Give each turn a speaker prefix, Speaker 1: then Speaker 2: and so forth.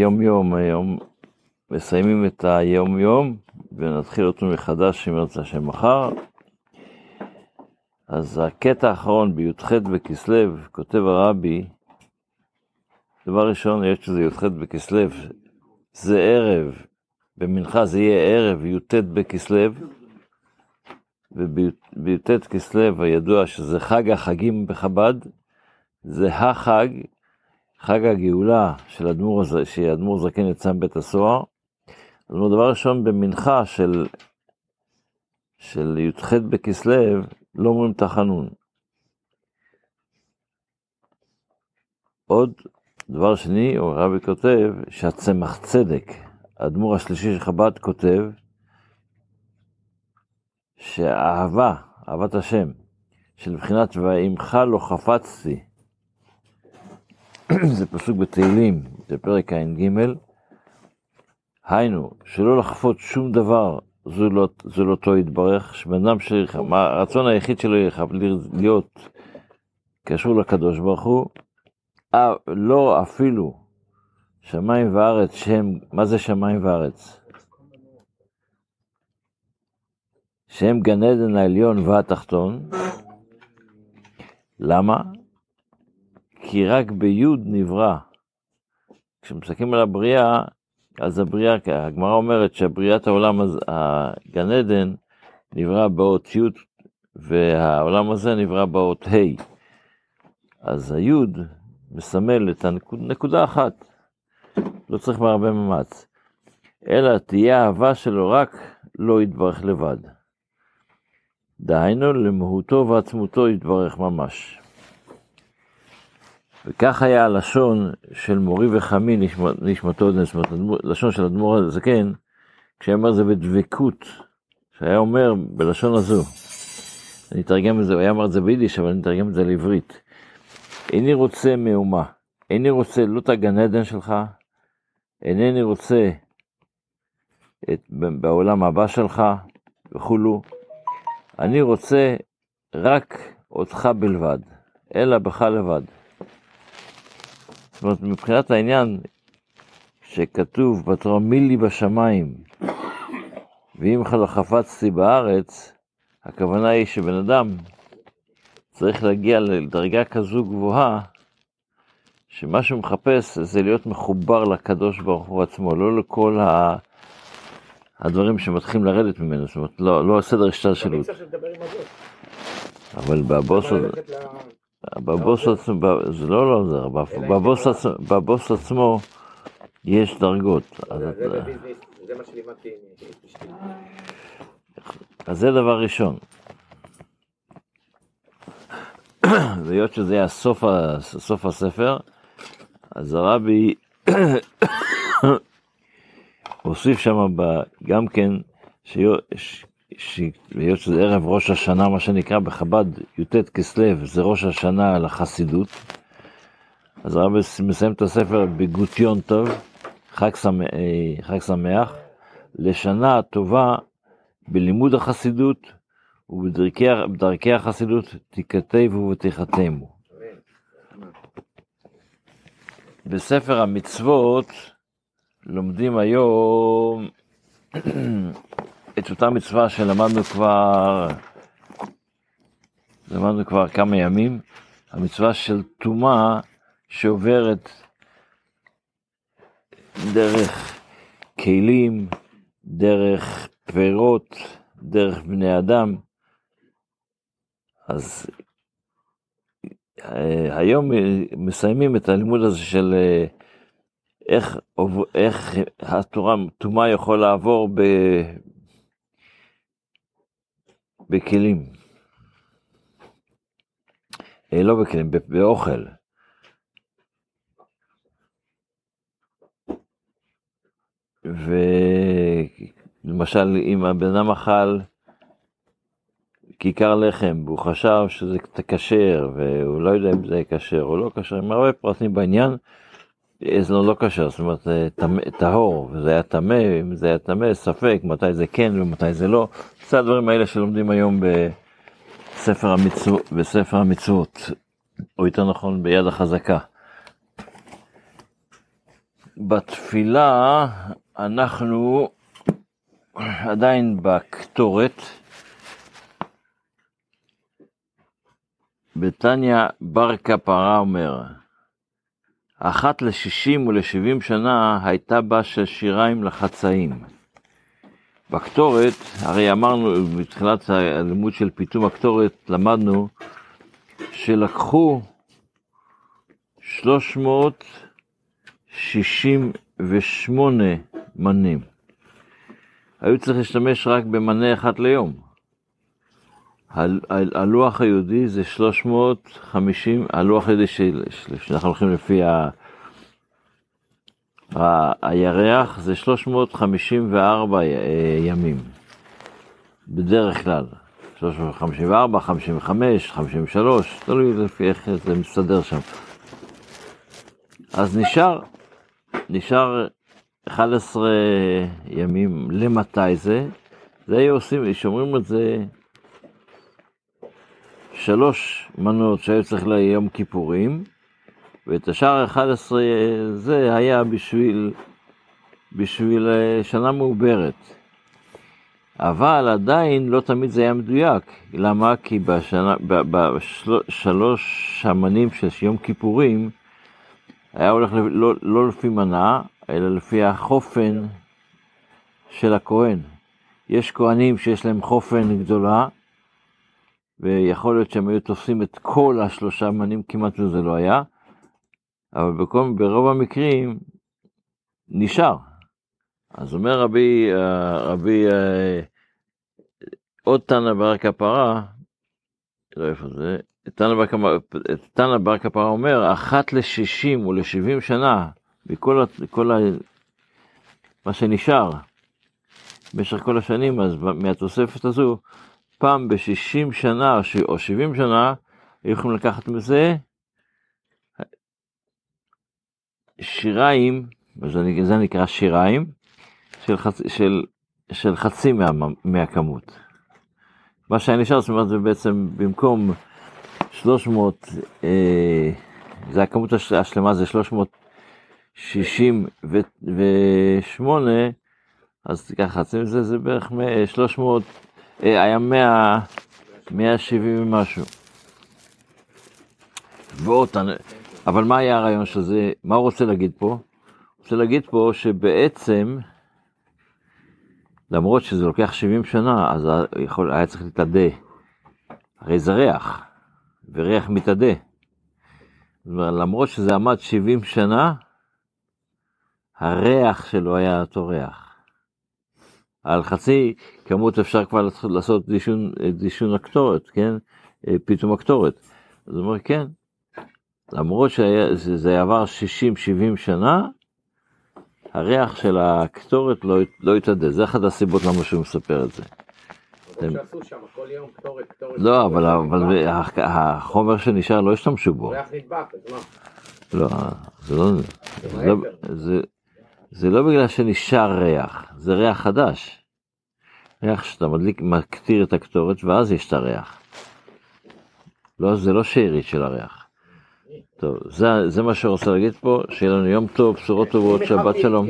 Speaker 1: יום יום היום מסיימים את היום יום ונתחיל אותו מחדש אם ירצה השם מחר. אז הקטע האחרון בי"ח בכסלו כותב הרבי, דבר ראשון יש שזה י"ח בכסלו, זה ערב, במנחה זה יהיה ערב י"ט בכסלו, ובי"ט כסלו הידוע שזה חג החגים בחב"ד, זה החג חג הגאולה של אדמו"ר, שאדמו"ר זקן יצא מבית הסוהר. אז דבר ראשון, במנחה של, של י"ח בכסלו, לא אומרים תחנון. עוד דבר שני, הרבי כותב שהצמח צדק, האדמו"ר השלישי של חב"ד כותב, שהאהבה, אהבת השם, של מבחינת ואימך לא חפצתי, זה פסוק בתהילים, זה פרק ע"ג, היינו, שלא לחפות שום דבר זולתו לא, יתברך, שבן אדם שהרצון היחיד שלו להיות קשור לקדוש ברוך הוא, אה, לא אפילו שמיים וארץ שהם, מה זה שמיים וארץ? שהם גן עדן העליון והתחתון, למה? כי רק ביוד נברא. כשמסתכלים על הבריאה, אז הבריאה, הגמרא אומרת שבריאת העולם, הגן עדן, נברא באות י' והעולם הזה נברא באות ה'. אז היוד מסמל את הנקודה אחת, לא צריך בהרבה מאמץ, אלא תהיה אהבה שלו רק לא יתברך לבד. דהיינו למהותו ועצמותו יתברך ממש. וכך היה הלשון של מורי וחמי נשמתו, זאת אומרת, לשון של אדמו"ר הזקן, כשהיה אומר זה בדבקות, שהיה אומר בלשון הזו, אני אתרגם את זה, הוא היה אומר את זה ביידיש, אבל אני אתרגם את זה לעברית. איני רוצה מהומה, איני רוצה לא את הגן עדן שלך, אינני רוצה את, בעולם הבא שלך וכולו, אני רוצה רק אותך בלבד, אלא בך לבד. זאת אומרת, מבחינת העניין שכתוב בתורה מי לי בשמיים, ואם חפצתי בארץ, הכוונה היא שבן אדם צריך להגיע לדרגה כזו גבוהה, שמה שהוא מחפש זה להיות מחובר לקדוש ברוך הוא עצמו, לא לכל ה... הדברים שמתחילים לרדת ממנו, זאת אומרת, לא, לא הסדר השתלשלות. אבל בבוס... בבוס עצמו, זה לא לא זה, בבוס עצמו יש דרגות.
Speaker 2: זה מה שלימדתי.
Speaker 1: אז זה דבר ראשון. והיות שזה היה סוף, סוף הספר, אז הרבי הוסיף שם גם כן, שהיות שזה ערב ראש השנה, מה שנקרא בחב"ד, י"ט כסלו, זה ראש השנה לחסידות, אז הרב מסיים את הספר בגוטיון טוב, חג, שמח, אה, חג לשנה טובה בלימוד החסידות ובדרכי החסידות תיכתבו ותיחתמו. בספר המצוות לומדים היום את אותה מצווה שלמדנו כבר, למדנו כבר כמה ימים, המצווה של טומאה שעוברת דרך כלים, דרך פירות, דרך בני אדם. אז אה, היום מסיימים את הלימוד הזה של אה, איך, איך התורה, טומאה יכול לעבור ב, בכלים. אה, לא בכלים, באוכל. ולמשל, אם הבן אדם אכל כיכר לחם, והוא חשב שזה כשר, והוא לא יודע אם זה כשר או לא כשר, עם הרבה פרטים בעניין, זה לא כשר, זאת אומרת, טהור, וזה היה טמא, אם זה היה טמא, ספק, מתי זה כן ומתי זה לא. זה הדברים האלה שלומדים היום בספר, המצו, בספר המצוות, או יותר נכון ביד החזקה. בתפילה אנחנו עדיין בקטורת. בתניא בר כפרה אומר, אחת לשישים ולשבעים שנה הייתה בה של שיריים לחצאים. בקטורת, הרי אמרנו בתחילת הלימוד של פיתום הקטורת, למדנו שלקחו 368 מנים. היו צריך להשתמש רק במנה אחת ליום. הלוח היהודי זה 350, הלוח היהודי שאנחנו הולכים לפי ה... הירח זה 354 ימים, בדרך כלל. 354, 55, 53, תלוי לפי איך זה מסתדר שם. אז נשאר, נשאר 11 ימים, למתי זה? זה היו עושים, שומרים את זה שלוש מנות שהיו צריך ליום כיפורים, ואת השאר ה-11 זה היה בשביל, בשביל אה, שנה מעוברת. אבל עדיין לא תמיד זה היה מדויק. למה? כי בשנה, בשלוש המנים של יום כיפורים, היה הולך לא, לא לפי מנה, אלא לפי החופן של הכהן. יש כהנים שיש להם חופן גדולה, ויכול להיות שהם היו תופסים את כל השלושה מנים, כמעט וזה לא היה, אבל בכל, ברוב המקרים נשאר. אז אומר רבי, אה, רבי אה, עוד תנא בר כפרה, לא איפה זה, תנא בר כפרה אומר, אחת לשישים ולשבעים שנה, מכל כל ה, מה שנשאר במשך כל השנים, אז מהתוספת הזו, פעם בשישים שנה או שבעים שנה, היו יכולים לקחת מזה שיריים, זה נקרא שיריים, של, חצ, של, של חצי מה, מהכמות. מה שהיה נשאר, זאת אומרת, זה בעצם במקום 300, אה, זה הכמות השלמה זה 368, אז חצי מזה, זה בערך 300, אה, היה 100, 170 ומשהו. ועוד, אבל מה היה הרעיון של זה? מה הוא רוצה להגיד פה? הוא רוצה להגיד פה שבעצם, למרות שזה לוקח 70 שנה, אז יכול, היה צריך להתאדה. הרי זה ריח, וריח מתאדה. למרות שזה עמד 70 שנה, הריח שלו היה אותו ריח. על חצי כמות אפשר כבר לעשות דישון, דישון הקטורת, כן? פתאום הקטורת. אז הוא אומר, כן, למרות שזה עבר 60-70 שנה, הריח של הקטורת לא, לא התאדה, זה אחת הסיבות למה שהוא מספר את זה. לא, אבל, אבל החומר שנשאר לא השתמשו בו.
Speaker 2: ריח נדבק, אז
Speaker 1: מה? לא, זה לא, זה, לא, זה, זה לא בגלל שנשאר ריח, זה ריח חדש. ריח שאתה מדליק, מקטיר את הקטורת ואז יש את הריח. לא, זה לא שארית של הריח. טוב, זה, זה מה שרוצה להגיד פה, שיהיה לנו יום טוב, בשורות טובות, שבת שלום.